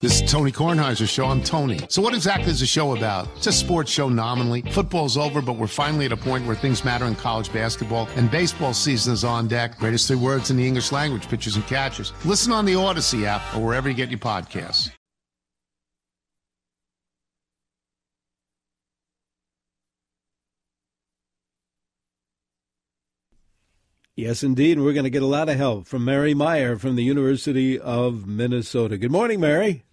This is Tony Kornheiser's show. I'm Tony. So, what exactly is the show about? It's a sports show nominally. Football's over, but we're finally at a point where things matter in college basketball, and baseball season is on deck. Greatest three words in the English language pitchers and catchers. Listen on the Odyssey app or wherever you get your podcasts. Yes, indeed. We're going to get a lot of help from Mary Meyer from the University of Minnesota. Good morning, Mary.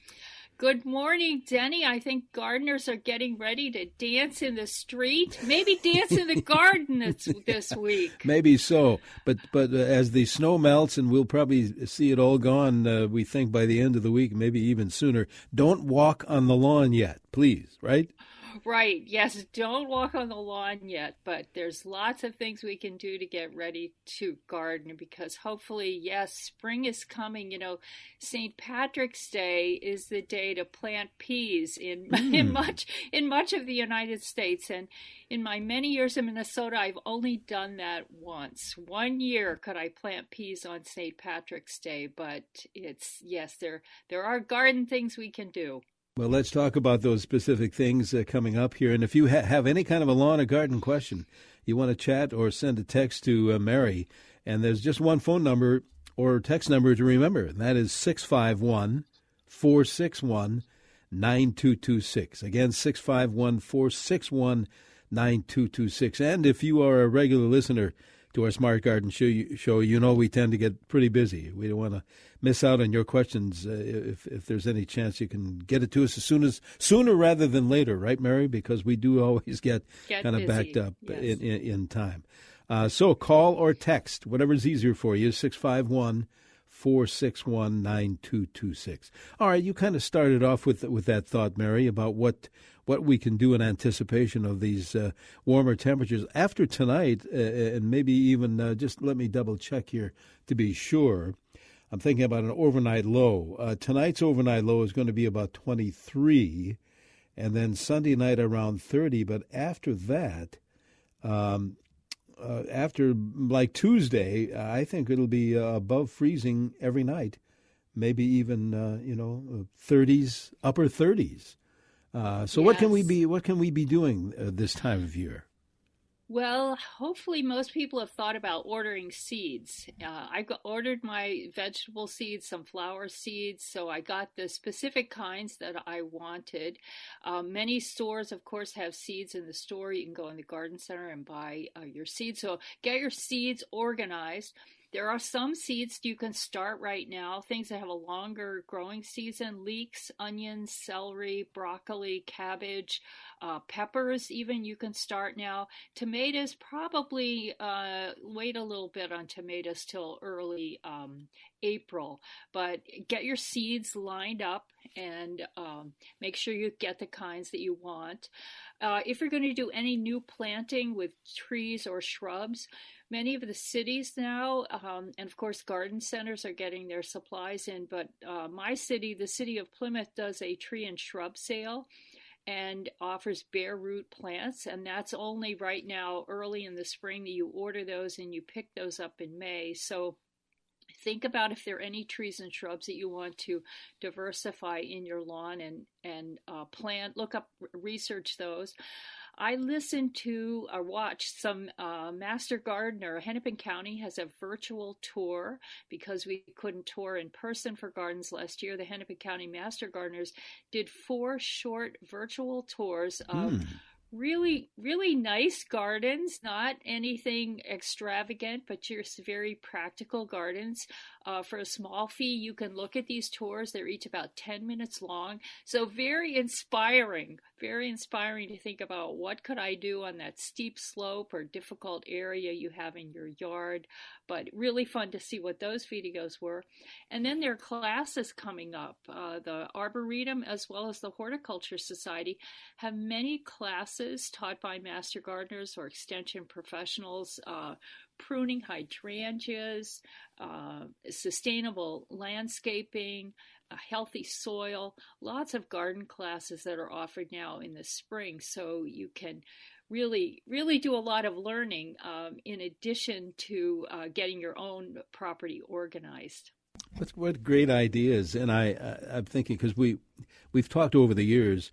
Good morning, Denny. I think gardeners are getting ready to dance in the street. Maybe dance in the garden this, this week. Maybe so, but but uh, as the snow melts and we'll probably see it all gone, uh, we think by the end of the week, maybe even sooner. Don't walk on the lawn yet, please. Right? Right. Yes. Don't walk on the lawn yet, but there's lots of things we can do to get ready to garden because hopefully, yes, spring is coming. You know, St. Patrick's Day is the day to plant peas in in mm. much in much of the United States, and in my many years in Minnesota, I've only done that once. One year could I plant peas on St. Patrick's Day, but it's yes, there there are garden things we can do. Well, let's talk about those specific things uh, coming up here. And if you ha- have any kind of a lawn or garden question, you want to chat or send a text to uh, Mary, and there's just one phone number or text number to remember, and that is 651 461 9226. Again, 651 461 9226. And if you are a regular listener to our Smart Garden show, you, show, you know we tend to get pretty busy. We don't want to miss out on your questions. Uh, if if there's any chance you can get it to us as soon as sooner rather than later, right, Mary? Because we do always get, Get kind of backed up yes. in, in in time. Uh, so call or text, whatever's easier for you, 651 461 9226. All right, you kind of started off with with that thought, Mary, about what what we can do in anticipation of these uh, warmer temperatures after tonight, uh, and maybe even uh, just let me double check here to be sure. I'm thinking about an overnight low. Uh, tonight's overnight low is going to be about 23, and then Sunday night around 30. But after that, um, uh, after like Tuesday, I think it'll be uh, above freezing every night, maybe even uh, you know 30s, upper 30s. Uh, so what can we be what can we be doing uh, this time of year? Well, hopefully, most people have thought about ordering seeds. Uh, I got, ordered my vegetable seeds, some flower seeds, so I got the specific kinds that I wanted. Um, many stores, of course, have seeds in the store. You can go in the garden center and buy uh, your seeds. So get your seeds organized. There are some seeds you can start right now, things that have a longer growing season leeks, onions, celery, broccoli, cabbage, uh, peppers, even you can start now. Tomatoes, probably uh, wait a little bit on tomatoes till early um, April, but get your seeds lined up and um, make sure you get the kinds that you want. Uh, if you're going to do any new planting with trees or shrubs, many of the cities now, um, and of course, garden centers are getting their supplies in, but uh, my city, the city of Plymouth, does a tree and shrub sale and offers bare root plants and that's only right now early in the spring that you order those and you pick those up in May. So think about if there are any trees and shrubs that you want to diversify in your lawn and and uh, plant look up research those I listened to or watched some uh, Master Gardener. Hennepin County has a virtual tour because we couldn't tour in person for gardens last year. The Hennepin County Master Gardeners did four short virtual tours of Hmm. really really nice gardens not anything extravagant but just very practical gardens uh, for a small fee you can look at these tours they're each about 10 minutes long so very inspiring very inspiring to think about what could i do on that steep slope or difficult area you have in your yard. But really fun to see what those videos were. And then there are classes coming up. Uh, the arboretum as well as the horticulture society have many classes taught by master gardeners or extension professionals, uh, pruning hydrangeas, uh, sustainable landscaping, a healthy soil, lots of garden classes that are offered now in the spring. So you can really, really do a lot of learning um, in addition to uh, getting your own property organized. What, what great ideas! And I, I I'm thinking because we we've talked over the years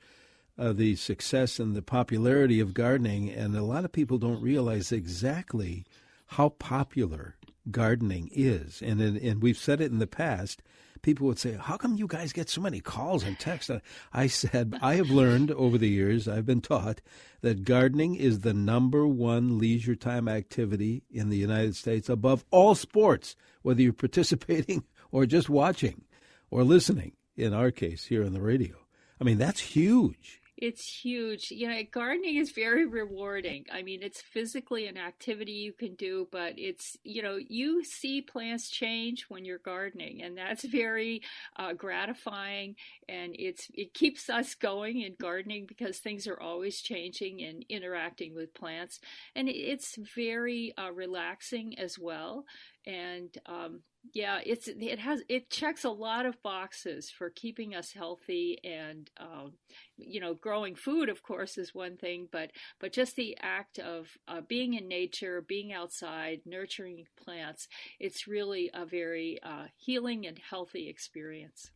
uh, the success and the popularity of gardening, and a lot of people don't realize exactly how popular gardening is. And and we've said it in the past. People would say, "How come you guys get so many calls and texts?" I said, "I have learned over the years. I've been taught that gardening is the number one leisure time activity in the United States above all sports, whether you're participating or just watching or listening. In our case, here on the radio, I mean that's huge." It's huge. You know, gardening is very rewarding. I mean, it's physically an activity you can do, but it's, you know, you see plants change when you're gardening, and that's very uh, gratifying. And it's it keeps us going in gardening because things are always changing and interacting with plants, and it's very uh, relaxing as well and um, yeah, it's it has it checks a lot of boxes for keeping us healthy and um, you know growing food of course is one thing, but but just the act of uh, being in nature, being outside, nurturing plants, it's really a very uh, healing and healthy experience.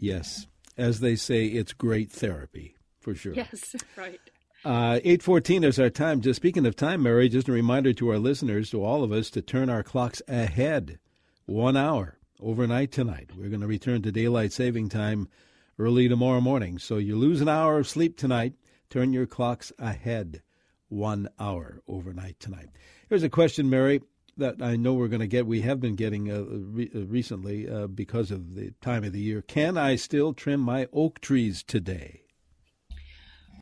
Yes, as they say, it's great therapy for sure. Yes, right. Uh, 814 is our time. Just speaking of time, Mary, just a reminder to our listeners, to all of us, to turn our clocks ahead one hour overnight tonight. We're going to return to daylight saving time early tomorrow morning. So you lose an hour of sleep tonight. Turn your clocks ahead one hour overnight tonight. Here's a question, Mary, that I know we're going to get. We have been getting uh, re- uh, recently uh, because of the time of the year. Can I still trim my oak trees today?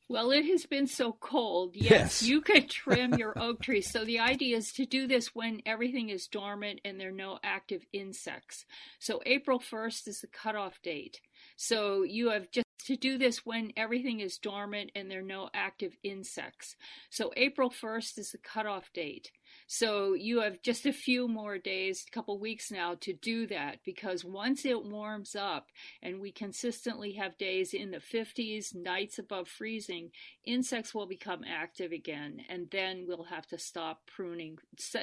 Well, it has been so cold. Yes, yes. you could trim your oak trees. So the idea is to do this when everything is dormant and there are no active insects. So April 1st is the cutoff date. So you have just to do this when everything is dormant and there are no active insects. So April 1st is the cutoff date. So you have just a few more days, a couple weeks now to do that because once it warms up and we consistently have days in the 50s, nights above freezing, insects will become active again and then we'll have to stop pruning,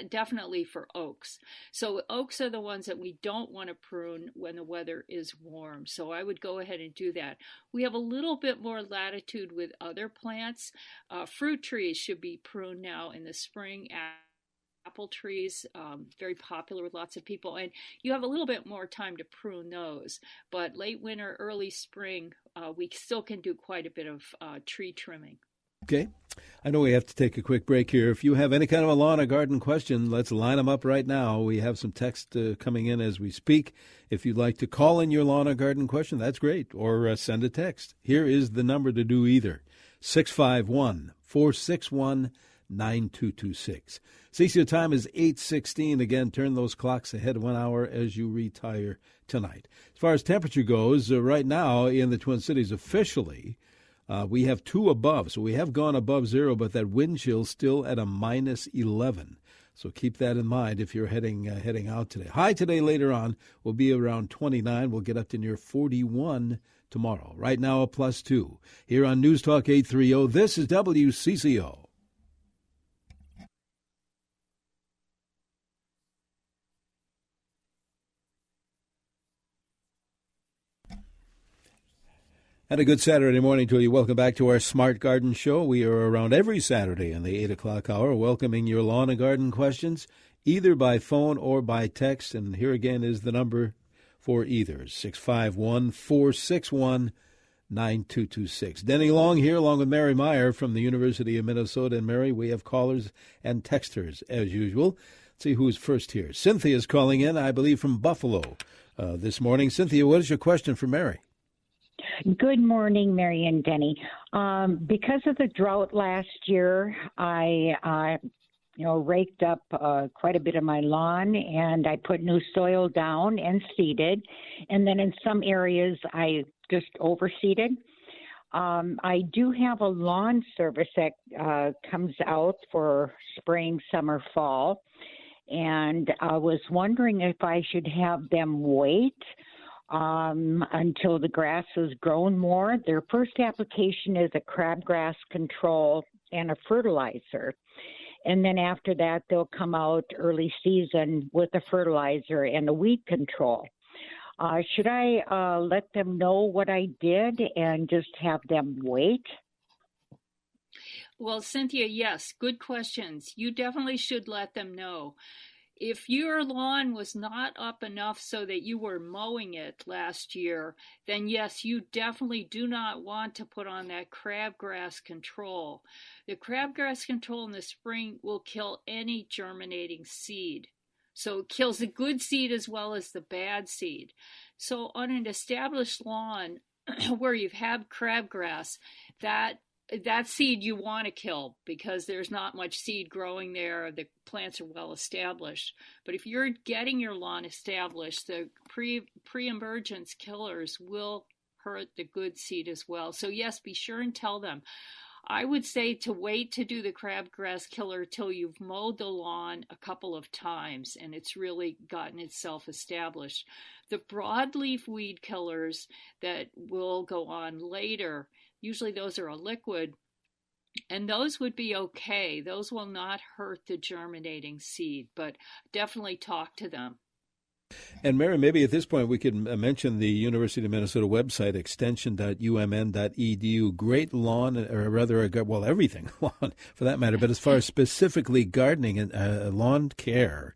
definitely for oaks. So oaks are the ones that we don't want to prune when the weather is warm. So I would go ahead and do that. We have a little bit more latitude with other plants. Uh, fruit trees should be pruned now in the spring apple trees, um, very popular with lots of people, and you have a little bit more time to prune those. But late winter, early spring, uh, we still can do quite a bit of uh, tree trimming. Okay. I know we have to take a quick break here. If you have any kind of a lawn or garden question, let's line them up right now. We have some text uh, coming in as we speak. If you'd like to call in your lawn or garden question, that's great. Or uh, send a text. Here is the number to do either 651 461 9226. CCO time is 816. Again, turn those clocks ahead one hour as you retire tonight. As far as temperature goes, uh, right now in the Twin Cities officially, uh, we have two above. So we have gone above zero, but that wind chill still at a minus 11. So keep that in mind if you're heading uh, heading out today. High today later on will be around 29. We'll get up to near 41 tomorrow. Right now a plus 2. Here on News Talk 830, this is WCCO. And a good Saturday morning to you. Welcome back to our Smart Garden Show. We are around every Saturday in the 8 o'clock hour, welcoming your lawn and garden questions, either by phone or by text. And here again is the number for either 651 461 9226. Denny Long here, along with Mary Meyer from the University of Minnesota. And Mary, we have callers and texters as usual. Let's see who's first here. Cynthia is calling in, I believe, from Buffalo uh, this morning. Cynthia, what is your question for Mary? Good morning, Mary and Denny. Um, because of the drought last year, I, uh, you know, raked up uh, quite a bit of my lawn, and I put new soil down and seeded. And then in some areas, I just overseeded. Um, I do have a lawn service that uh, comes out for spring, summer, fall, and I was wondering if I should have them wait um, until the grass has grown more. Their first application is a crabgrass control and a fertilizer. And then after that, they'll come out early season with a fertilizer and a weed control. Uh, should I uh, let them know what I did and just have them wait? Well, Cynthia, yes, good questions. You definitely should let them know. If your lawn was not up enough so that you were mowing it last year, then yes, you definitely do not want to put on that crabgrass control. The crabgrass control in the spring will kill any germinating seed. So it kills the good seed as well as the bad seed. So on an established lawn where you've had crabgrass, that that seed you want to kill because there's not much seed growing there. The plants are well established. But if you're getting your lawn established, the pre pre-emergence killers will hurt the good seed as well. So yes, be sure and tell them. I would say to wait to do the crabgrass killer till you've mowed the lawn a couple of times and it's really gotten itself established. The broadleaf weed killers that will go on later, usually those are a liquid, and those would be okay. Those will not hurt the germinating seed, but definitely talk to them. And Mary, maybe at this point we could mention the University of Minnesota website, extension.umn.edu. Great lawn, or rather, well, everything lawn for that matter. But as far as specifically gardening and uh, lawn care,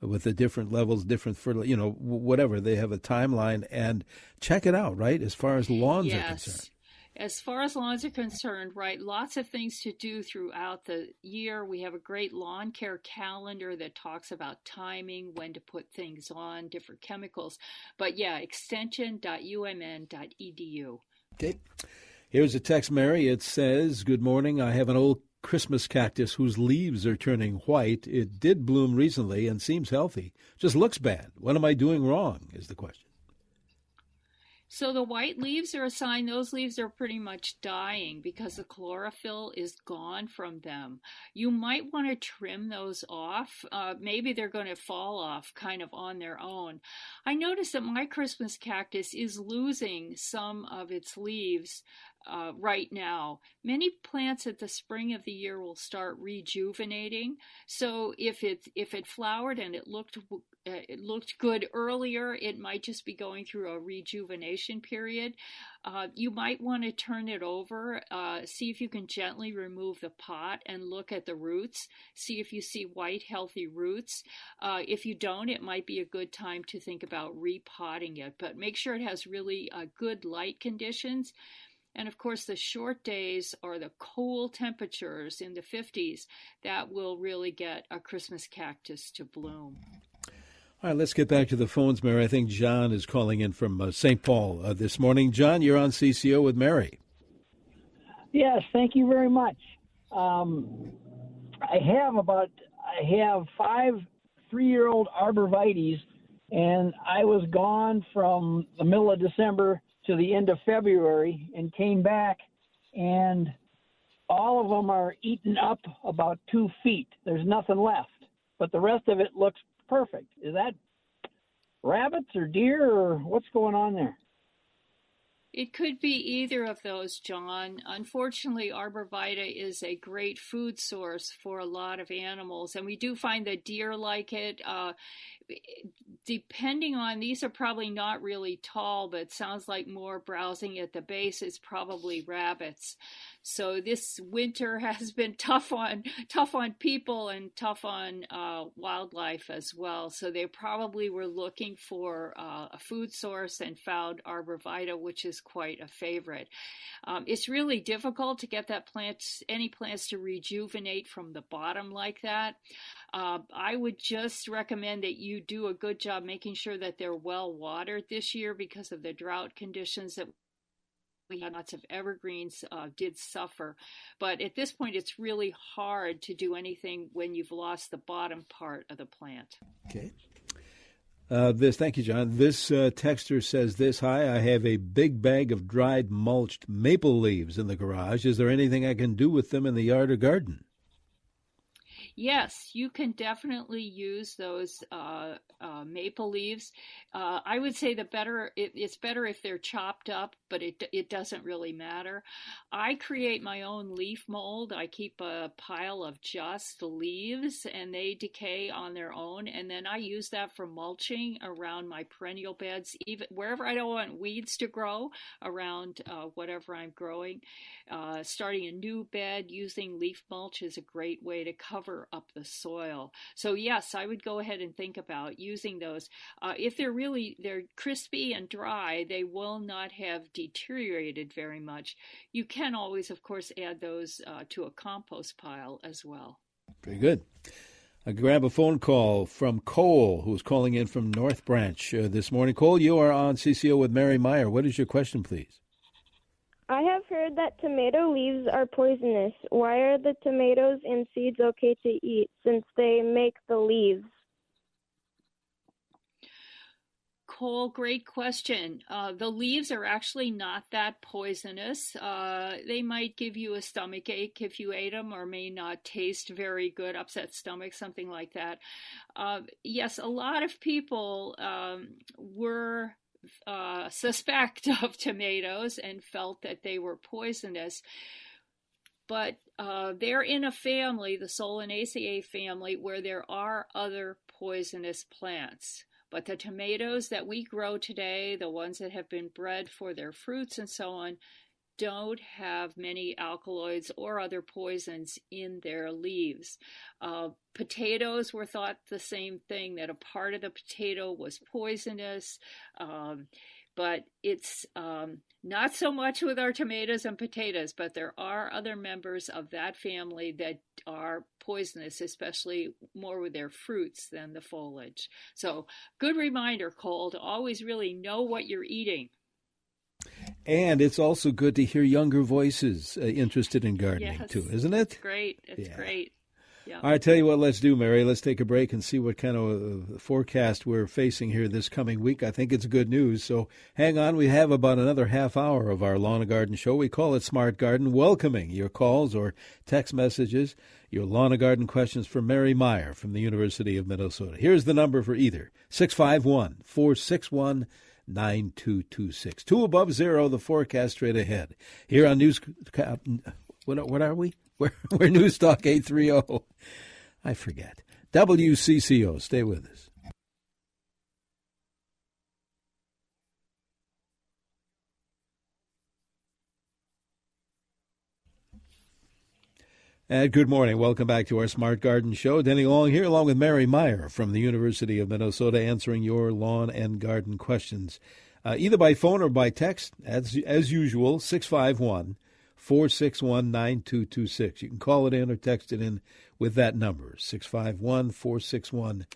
with the different levels, different you know whatever they have a timeline, and check it out. Right, as far as lawns yes. are concerned as far as lawns are concerned, right, lots of things to do throughout the year. We have a great lawn care calendar that talks about timing, when to put things on, different chemicals. But yeah, extension.umn.edu. Okay. Here's a text, Mary. It says, Good morning. I have an old Christmas cactus whose leaves are turning white. It did bloom recently and seems healthy. Just looks bad. What am I doing wrong? Is the question. So the white leaves are a sign those leaves are pretty much dying because the chlorophyll is gone from them. You might want to trim those off. Uh, maybe they're going to fall off kind of on their own. I noticed that my Christmas cactus is losing some of its leaves uh, right now. Many plants at the spring of the year will start rejuvenating. So if it if it flowered and it looked it looked good earlier, it might just be going through a rejuvenation period. Uh, you might want to turn it over, uh, see if you can gently remove the pot and look at the roots, see if you see white, healthy roots. Uh, if you don't, it might be a good time to think about repotting it, but make sure it has really uh, good light conditions and of course, the short days or the cool temperatures in the 50s that will really get a Christmas cactus to bloom. All right, let's get back to the phones, Mary. I think John is calling in from uh, St. Paul uh, this morning. John, you're on CCO with Mary. Yes, thank you very much. Um, I have about I have five three-year-old arborvitaes, and I was gone from the middle of December to the end of February and came back, and all of them are eaten up about two feet. There's nothing left, but the rest of it looks perfect. Is that rabbits or deer or what's going on there? It could be either of those, John. Unfortunately, arborvitae is a great food source for a lot of animals, and we do find that deer like it. Uh, depending on these are probably not really tall, but sounds like more browsing at the base is probably rabbits. So this winter has been tough on tough on people and tough on uh, wildlife as well. So they probably were looking for uh, a food source and found arborvitae, which is quite a favorite. Um, it's really difficult to get that plant any plants to rejuvenate from the bottom like that. Uh, I would just recommend that you do a good job making sure that they're well watered this year because of the drought conditions that lots of evergreens uh, did suffer but at this point it's really hard to do anything when you've lost the bottom part of the plant. Okay. Uh, this thank you john. This uh, texter says this hi i have a big bag of dried mulched maple leaves in the garage. Is there anything i can do with them in the yard or garden yes, you can definitely use those uh, uh, maple leaves. Uh, I would say the better it, it's better if they're chopped up, but it it doesn't really matter. I create my own leaf mold. I keep a pile of just leaves, and they decay on their own, and then I use that for mulching around my perennial beds, even wherever I don't want weeds to grow around uh, whatever I'm growing. Uh, starting a new bed using leaf mulch is a great way to cover up the soil. So yes, I would go ahead and think about using those. Uh, if they're really they're crispy and dry, they will not have deteriorated very much. You can always, of course, add those uh, to a compost pile as well. Very good. I grab a phone call from Cole, who's calling in from North Branch uh, this morning. Cole, you are on CCO with Mary Meyer. What is your question, please? I have heard that tomato leaves are poisonous. Why are the tomatoes and seeds okay to eat since they make the leaves? Cole, great question. Uh, the leaves are actually not that poisonous. Uh, they might give you a stomach ache if you ate them, or may not taste very good, upset stomach, something like that. Uh, yes, a lot of people um, were uh, suspect of tomatoes and felt that they were poisonous. But uh, they're in a family, the Solanaceae family, where there are other poisonous plants. But the tomatoes that we grow today, the ones that have been bred for their fruits and so on, don't have many alkaloids or other poisons in their leaves. Uh, potatoes were thought the same thing, that a part of the potato was poisonous. Um, but it's um, not so much with our tomatoes and potatoes, but there are other members of that family that are poisonous, especially more with their fruits than the foliage. So, good reminder, Cole, to always really know what you're eating. And it's also good to hear younger voices uh, interested in gardening yes. too, isn't it? It's great. It's yeah. great. Yeah. All right, tell you what, let's do, Mary. Let's take a break and see what kind of uh, forecast we're facing here this coming week. I think it's good news. So hang on. We have about another half hour of our lawn and garden show. We call it Smart Garden, welcoming your calls or text messages, your lawn and garden questions for Mary Meyer from the University of Minnesota. Here's the number for either 651 461 9226. Two above zero, the forecast straight ahead. Here on News. What, what are we? We're, we're News Talk 830. I forget. WCCO. Stay with us. And good morning. Welcome back to our Smart Garden Show. Denny Long here, along with Mary Meyer from the University of Minnesota, answering your lawn and garden questions, uh, either by phone or by text, as, as usual, 651 461 9226. You can call it in or text it in with that number, 651 461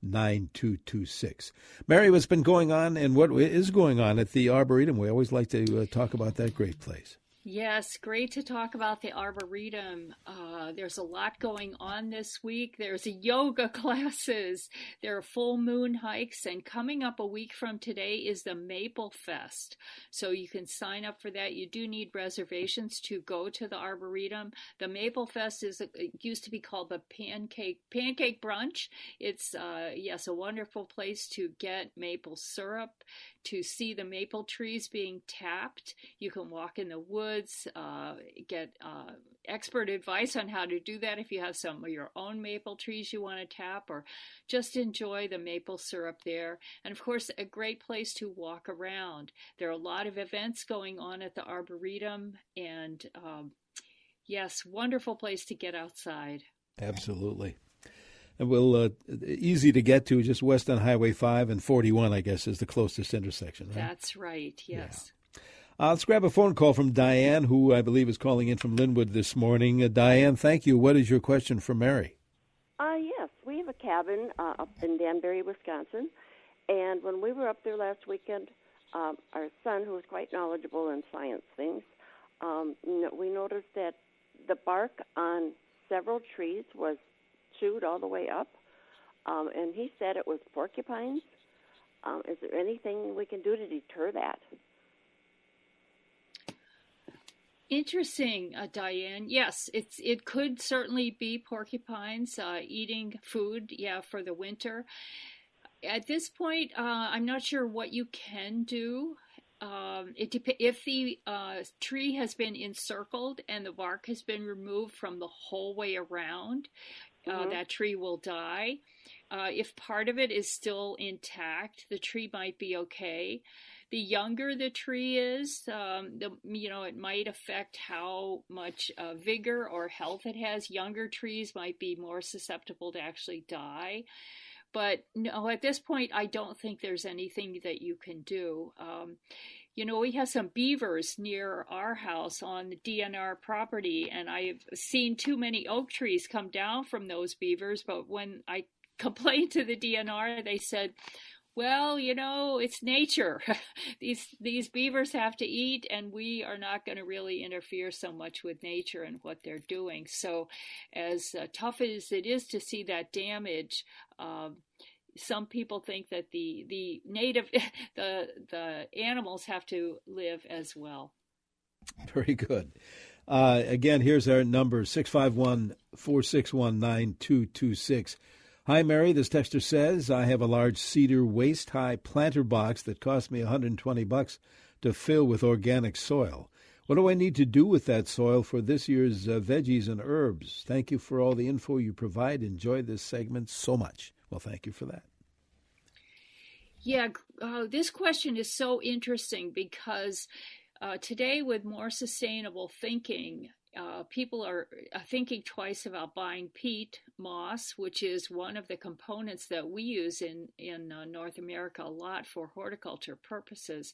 9226. Mary, what's been going on and what is going on at the Arboretum? We always like to uh, talk about that great place. Yes, great to talk about the Arboretum. Uh, there's a lot going on this week. There's yoga classes, there are full moon hikes, and coming up a week from today is the Maple Fest. So you can sign up for that. You do need reservations to go to the Arboretum. The Maple Fest is it used to be called the Pancake Pancake Brunch. It's uh, yes, a wonderful place to get maple syrup to see the maple trees being tapped. You can walk in the woods, uh, get uh, expert advice on how to do that if you have some of your own maple trees you want to tap, or just enjoy the maple syrup there. And of course, a great place to walk around. There are a lot of events going on at the Arboretum, and um, yes, wonderful place to get outside. Absolutely. And we'll uh, easy to get to, just west on Highway 5 and 41, I guess, is the closest intersection. Right? That's right. Yes. Yeah. Uh, let's grab a phone call from Diane, who I believe is calling in from Lynnwood this morning. Uh, Diane, thank you. What is your question for Mary? Uh, yes, we have a cabin uh, up in Danbury, Wisconsin, and when we were up there last weekend, um, our son, who was quite knowledgeable in science things, um, we noticed that the bark on several trees was chewed all the way up, um, and he said it was porcupines. Um, is there anything we can do to deter that? Interesting, uh, Diane. Yes, it's it could certainly be porcupines uh, eating food. Yeah, for the winter. At this point, uh, I'm not sure what you can do. Um, it dep- if the uh, tree has been encircled and the bark has been removed from the whole way around, uh, mm-hmm. that tree will die. Uh, if part of it is still intact, the tree might be okay. The younger the tree is, um, the you know it might affect how much uh, vigor or health it has. Younger trees might be more susceptible to actually die. But no, at this point, I don't think there's anything that you can do. Um, you know, we have some beavers near our house on the DNR property, and I've seen too many oak trees come down from those beavers. But when I complained to the DNR, they said, well, you know, it's nature. these these beavers have to eat, and we are not going to really interfere so much with nature and what they're doing. So, as uh, tough as it is to see that damage, um, some people think that the the native the the animals have to live as well. Very good. Uh, again, here's our number 651 461 9226. Hi, Mary. This texter says I have a large cedar waist high planter box that cost me 120 bucks to fill with organic soil. What do I need to do with that soil for this year's uh, veggies and herbs? Thank you for all the info you provide. Enjoy this segment so much. Well, thank you for that. Yeah, uh, this question is so interesting because uh, today, with more sustainable thinking, uh, people are uh, thinking twice about buying peat moss, which is one of the components that we use in in uh, North America a lot for horticulture purposes.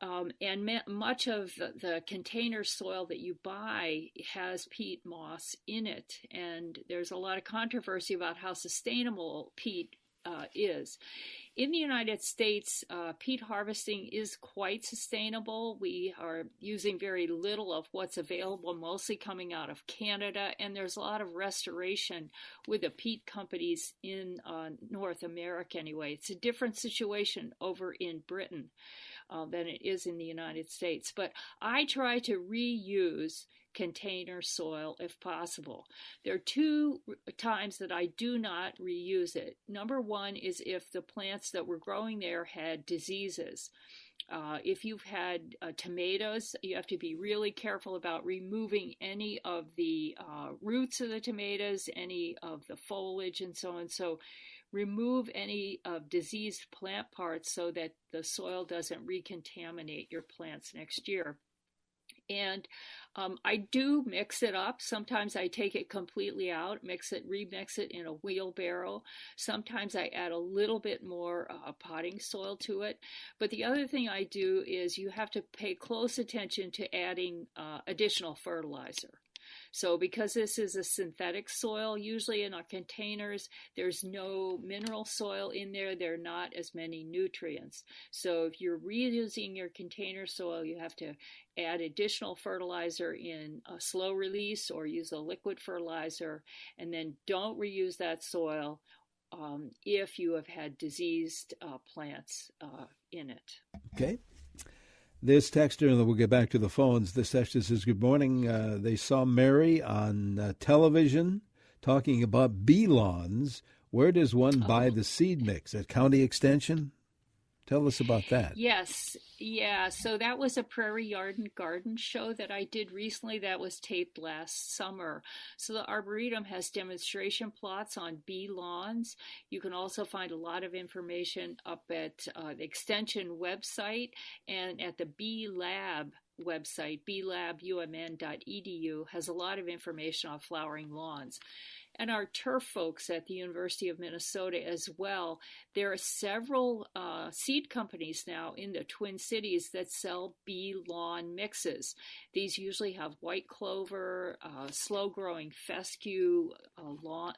Um, and ma- much of the, the, container soil that you buy has peat moss in it, and there's a lot of controversy about how sustainable peat uh, is. In the United States, uh, peat harvesting is quite sustainable. We are using very little of what's available, mostly coming out of Canada, and there's a lot of restoration with the peat companies in uh, North America anyway. It's a different situation over in Britain uh, than it is in the United States. But I try to reuse container soil if possible. There are two times that I do not reuse it. Number one is if the plants that were growing there had diseases. Uh, if you've had uh, tomatoes, you have to be really careful about removing any of the uh, roots of the tomatoes, any of the foliage, and so on. So, remove any of diseased plant parts so that the soil doesn't recontaminate your plants next year. And um, I do mix it up. Sometimes I take it completely out, mix it, remix it in a wheelbarrow. Sometimes I add a little bit more uh, potting soil to it. But the other thing I do is you have to pay close attention to adding uh, additional fertilizer. So, because this is a synthetic soil, usually in our containers, there's no mineral soil in there. There are not as many nutrients. So, if you're reusing your container soil, you have to add additional fertilizer in a slow release or use a liquid fertilizer, and then don't reuse that soil um, if you have had diseased uh, plants uh, in it. Okay. This texter, and then we'll get back to the phones. This texter says, Good morning. Uh, they saw Mary on uh, television talking about bee lawns. Where does one oh. buy the seed mix? At County Extension? Tell us about that. Yes, yeah. So that was a Prairie Yard and Garden show that I did recently. That was taped last summer. So the Arboretum has demonstration plots on bee lawns. You can also find a lot of information up at uh, the Extension website and at the Bee Lab website, beelabumn.edu, has a lot of information on flowering lawns and our turf folks at the University of Minnesota as well. There are several uh, seed companies now in the Twin Cities that sell bee lawn mixes. These usually have white clover, uh, slow growing fescue, uh, lawn,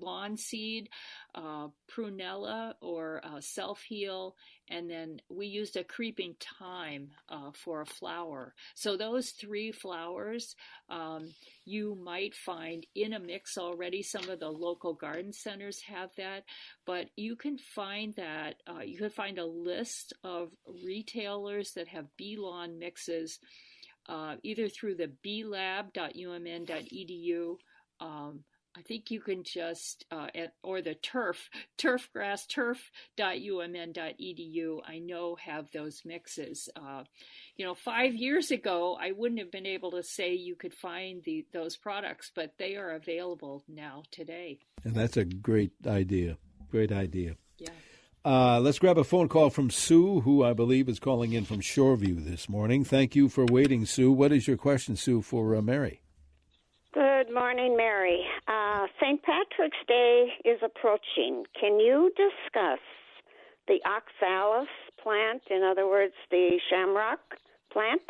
lawn seed, uh, prunella or uh, self heal, and then we used a creeping thyme uh, for a flower. So those three flowers um, you might find in a mix already. Some of the local garden centers have that, but you can find that. Uh, you can find a list of retailers that have bee lawn mixes. Uh, either through the beelab.umn.edu um, I think you can just, uh, at, or the turf, turfgrass, turf.umn.edu, I know have those mixes. Uh, you know, five years ago, I wouldn't have been able to say you could find the, those products, but they are available now today. And that's a great idea. Great idea. Yeah. Uh, let's grab a phone call from Sue, who I believe is calling in from Shoreview this morning. Thank you for waiting, Sue. What is your question, Sue, for uh, Mary? Good morning, Mary. Uh, St. Patrick's Day is approaching. Can you discuss the oxalis plant, in other words, the shamrock plant?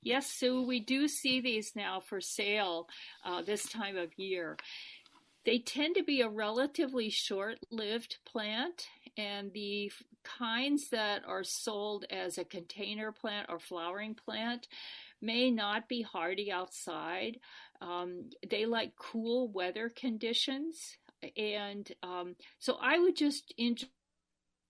Yes, Sue, we do see these now for sale uh, this time of year. They tend to be a relatively short lived plant, and the kinds that are sold as a container plant or flowering plant may not be hardy outside. Um, they like cool weather conditions. And um, so I would just enjoy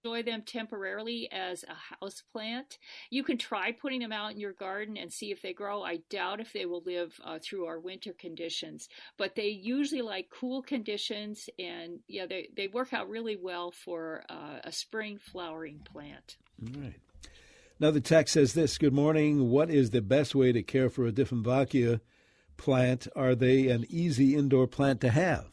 them temporarily as a house plant. You can try putting them out in your garden and see if they grow. I doubt if they will live uh, through our winter conditions, but they usually like cool conditions and yeah, they, they work out really well for uh, a spring flowering plant. All right. Another text says this Good morning. What is the best way to care for a Dieffenbachia plant? Are they an easy indoor plant to have?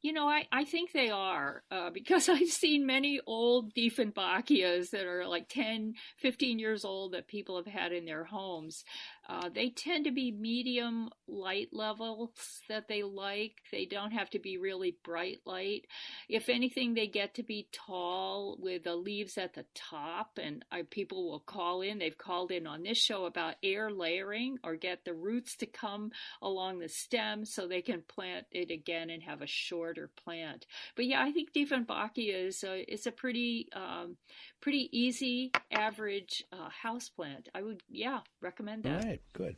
You know, I, I think they are uh, because I've seen many old Dieffenbachias that are like 10, 15 years old that people have had in their homes. Uh, they tend to be medium light levels that they like. They don't have to be really bright light. If anything, they get to be tall with the leaves at the top. And I, people will call in. They've called in on this show about air layering or get the roots to come along the stem so they can plant it again and have a shorter plant. But yeah, I think Dieffenbachia is a, is a pretty um, pretty easy, average uh, house plant. I would, yeah, recommend that. All right, good.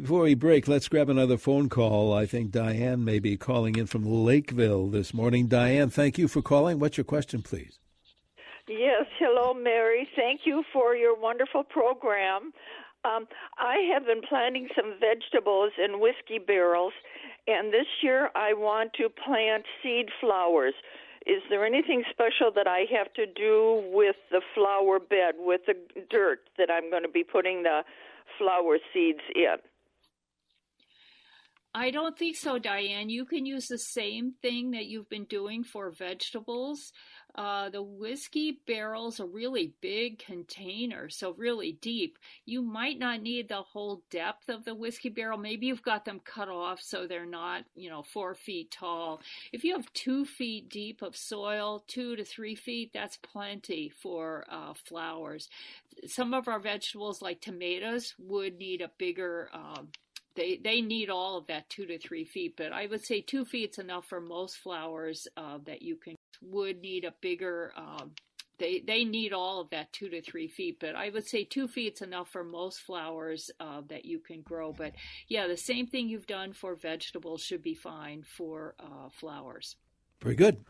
Before we break, let's grab another phone call. I think Diane may be calling in from Lakeville this morning. Diane, thank you for calling. What's your question, please? Yes, hello, Mary. Thank you for your wonderful program. Um, I have been planting some vegetables in whiskey barrels, and this year I want to plant seed flowers is there anything special that I have to do with the flower bed, with the dirt that I'm going to be putting the flower seeds in? I don't think so, Diane. You can use the same thing that you've been doing for vegetables. Uh, the whiskey barrel's a really big container, so really deep. You might not need the whole depth of the whiskey barrel. Maybe you've got them cut off so they're not, you know, four feet tall. If you have two feet deep of soil, two to three feet, that's plenty for uh, flowers. Some of our vegetables, like tomatoes, would need a bigger um, they they need all of that two to three feet, but I would say two feet's enough for most flowers uh, that you can would need a bigger. Um, they they need all of that two to three feet, but I would say two feet's enough for most flowers uh, that you can grow. But yeah, the same thing you've done for vegetables should be fine for uh, flowers. Very good.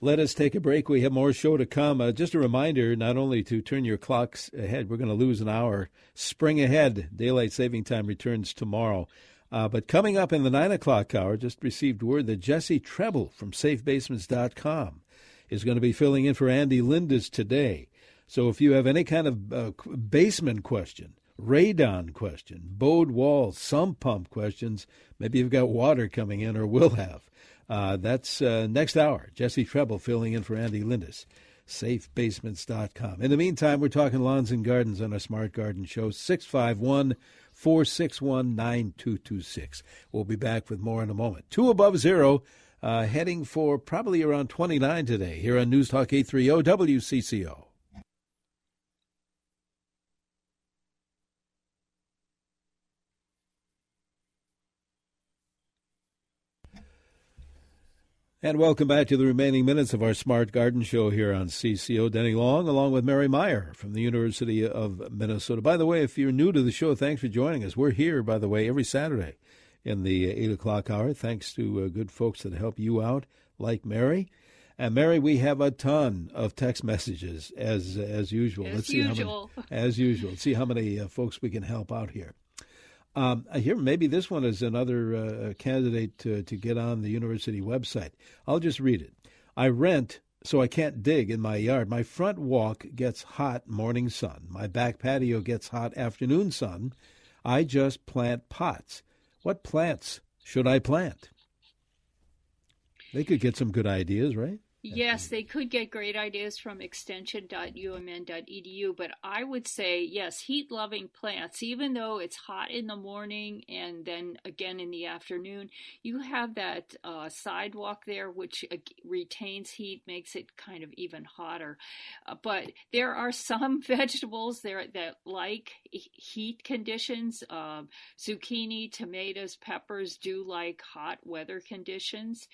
Let us take a break. We have more show to come. Uh, just a reminder not only to turn your clocks ahead, we're going to lose an hour. Spring ahead, daylight saving time returns tomorrow. Uh, but coming up in the 9 o'clock hour, just received word that Jesse Treble from SafeBasements.com is going to be filling in for Andy Lindis today. So if you have any kind of uh, basement question, radon question, bowed wall, sump pump questions, maybe you've got water coming in or will have. Uh, that's uh, next hour. Jesse Treble filling in for Andy Lindis. SafeBasements.com. In the meantime, we're talking lawns and gardens on our Smart Garden Show. 651 461 9226. We'll be back with more in a moment. Two above zero, uh, heading for probably around 29 today here on News Talk 830 WCCO. And welcome back to the remaining minutes of our Smart Garden Show here on CCO. Denny Long, along with Mary Meyer from the University of Minnesota. By the way, if you're new to the show, thanks for joining us. We're here, by the way, every Saturday in the 8 o'clock hour, thanks to uh, good folks that help you out, like Mary. And Mary, we have a ton of text messages as as usual. As Let's usual. see how many, as usual. Let's see how many uh, folks we can help out here. Um, I hear maybe this one is another uh, candidate to, to get on the university website. I'll just read it. I rent, so I can't dig in my yard. My front walk gets hot morning sun. My back patio gets hot afternoon sun. I just plant pots. What plants should I plant? They could get some good ideas, right? Yes, they could get great ideas from extension.umn.edu, but I would say, yes, heat loving plants, even though it's hot in the morning and then again in the afternoon, you have that uh, sidewalk there, which uh, retains heat, makes it kind of even hotter. Uh, but there are some vegetables there that like heat conditions. Um, zucchini, tomatoes, peppers do like hot weather conditions.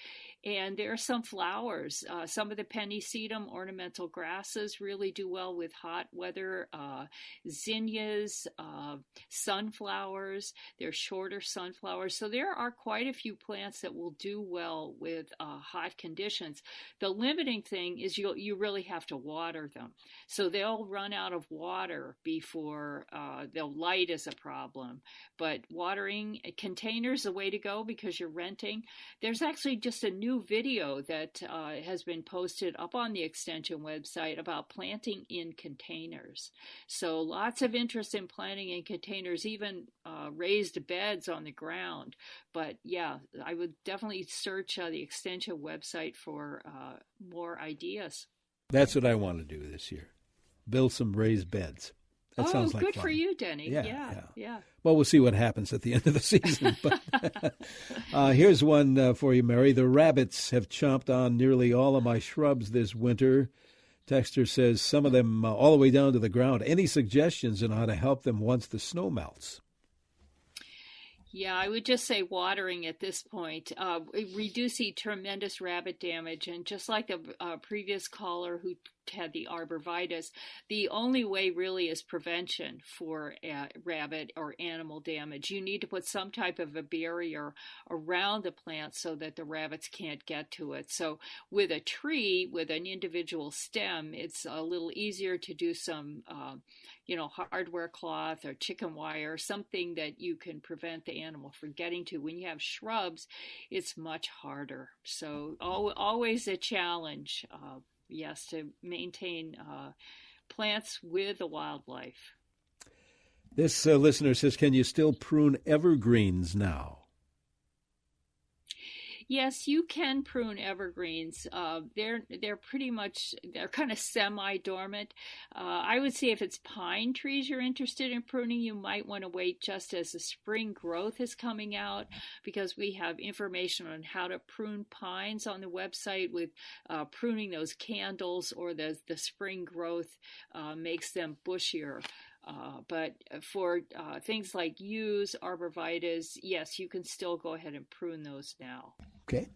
And there are some flowers. Uh, some of the pennisetum ornamental grasses really do well with hot weather. Uh, zinnias, uh, sunflowers, they're shorter sunflowers. So there are quite a few plants that will do well with uh, hot conditions. The limiting thing is you you really have to water them. So they'll run out of water before uh, the light is a problem. But watering containers the way to go because you're renting. There's actually just a new video that uh, has been posted up on the extension website about planting in containers. So lots of interest in planting in containers, even uh, raised beds on the ground. But yeah, I would definitely search uh, the extension website for uh, more ideas. That's what I want to do this year. Build some raised beds. That oh, sounds like good fun. for you, Denny. Yeah, yeah, yeah. yeah. Well, we'll see what happens at the end of the season. But uh, here's one uh, for you, Mary. The rabbits have chomped on nearly all of my shrubs this winter. Texter says some of them uh, all the way down to the ground. Any suggestions on how to help them once the snow melts? Yeah, I would just say watering at this point. Uh, reducing tremendous rabbit damage. And just like the uh, previous caller who had the arborvitae, the only way really is prevention for uh, rabbit or animal damage. You need to put some type of a barrier around the plant so that the rabbits can't get to it. So with a tree, with an individual stem, it's a little easier to do some uh, you know, hardware cloth or chicken wire, something that you can prevent the animal from getting to. When you have shrubs, it's much harder. So always a challenge, uh, yes, to maintain uh, plants with the wildlife. This uh, listener says, "Can you still prune evergreens now?" Yes, you can prune evergreens. Uh, they're they're pretty much they're kind of semi dormant. Uh, I would say if it's pine trees you're interested in pruning, you might want to wait just as the spring growth is coming out, because we have information on how to prune pines on the website with uh, pruning those candles or the the spring growth uh, makes them bushier. Uh, but for uh, things like yews, arborvitaes, yes, you can still go ahead and prune those now. Okay.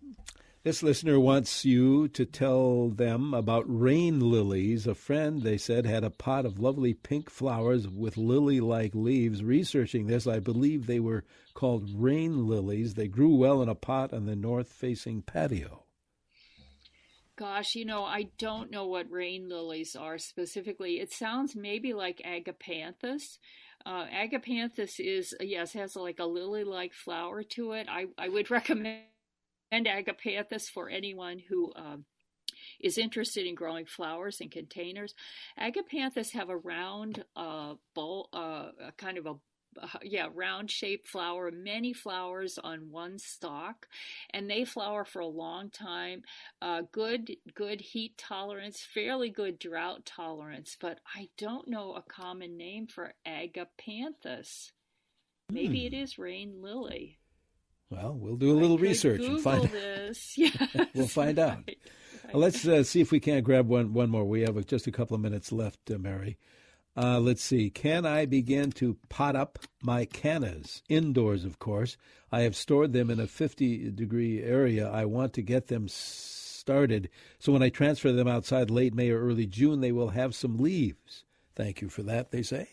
This listener wants you to tell them about rain lilies. A friend, they said, had a pot of lovely pink flowers with lily like leaves. Researching this, I believe they were called rain lilies. They grew well in a pot on the north facing patio. Gosh, you know, I don't know what rain lilies are specifically. It sounds maybe like agapanthus. Uh, agapanthus is, yes, has like a lily like flower to it. I, I would recommend agapanthus for anyone who um, is interested in growing flowers in containers, agapanthus have a round uh, bowl, uh, kind of a yeah, round shaped flower, many flowers on one stalk, and they flower for a long time. Uh, good, good heat tolerance, fairly good drought tolerance, but I don't know a common name for agapanthus. Maybe it Hmm. is rain lily. Well, we'll do a little research and find. this. Yes, we'll find out. right, right. Let's uh, see if we can't grab one one more. We have uh, just a couple of minutes left, uh, Mary. Uh, let's see. Can I begin to pot up my cannas indoors? Of course, I have stored them in a 50 degree area. I want to get them started, so when I transfer them outside late May or early June, they will have some leaves. Thank you for that. They say.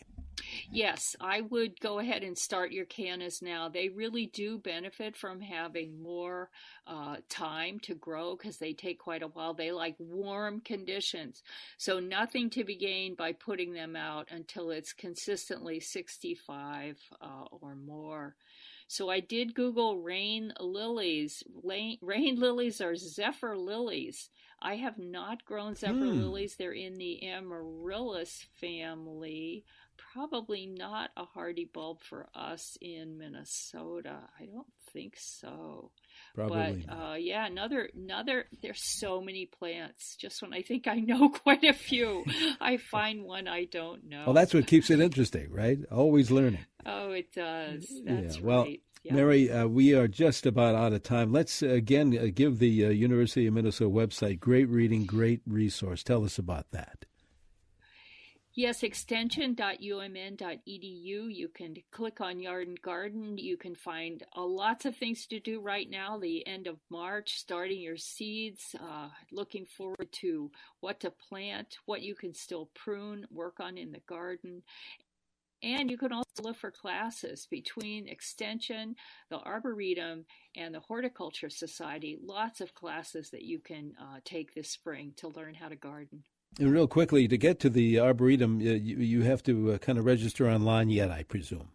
Yes, I would go ahead and start your cannas now. They really do benefit from having more uh, time to grow because they take quite a while. They like warm conditions. So, nothing to be gained by putting them out until it's consistently 65 uh, or more. So, I did Google rain lilies. Rain, rain lilies are zephyr lilies. I have not grown zephyr Hmm. lilies. They're in the amaryllis family probably not a hardy bulb for us in Minnesota. I don't think so. Probably but uh, yeah, another another. There's so many plants. Just when I think I know quite a few, I find one I don't know. Well, that's what keeps it interesting, right? Always learning. Oh, it does. That's yeah. Well, right. Yeah. Mary, uh, we are just about out of time. Let's uh, again uh, give the uh, University of Minnesota website great reading, great resource. Tell us about that. Yes, extension.umn.edu. You can click on Yard and Garden. You can find uh, lots of things to do right now, the end of March, starting your seeds, uh, looking forward to what to plant, what you can still prune, work on in the garden. And you can also look for classes between Extension, the Arboretum, and the Horticulture Society. Lots of classes that you can uh, take this spring to learn how to garden. And real quickly, to get to the Arboretum, uh, you, you have to uh, kind of register online yet, I presume.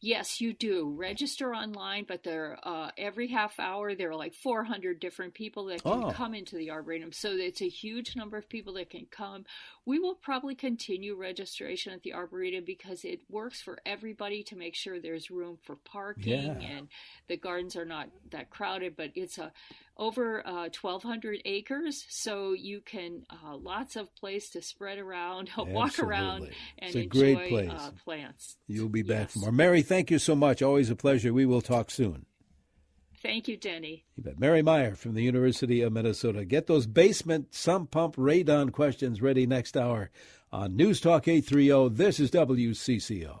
Yes, you do. Register online, but there uh, every half hour there are like 400 different people that can Oh. come into the arboretum. So it's a huge number of people that can come. We will probably continue registration at the arboretum because it works for everybody to make sure there's room for parking Yeah. and the gardens are not that crowded. But it's a over uh, 1,200 acres, so you can uh, lots of place to spread around, walk around, and It's a enjoy great place. Uh, plants. You'll be back Yes. for more. Mary, thank you so much. Always a pleasure. We will talk soon. Thank you, Denny. You bet. Mary Meyer from the University of Minnesota. Get those basement sump pump radon questions ready next hour on News Talk 830. This is WCCO.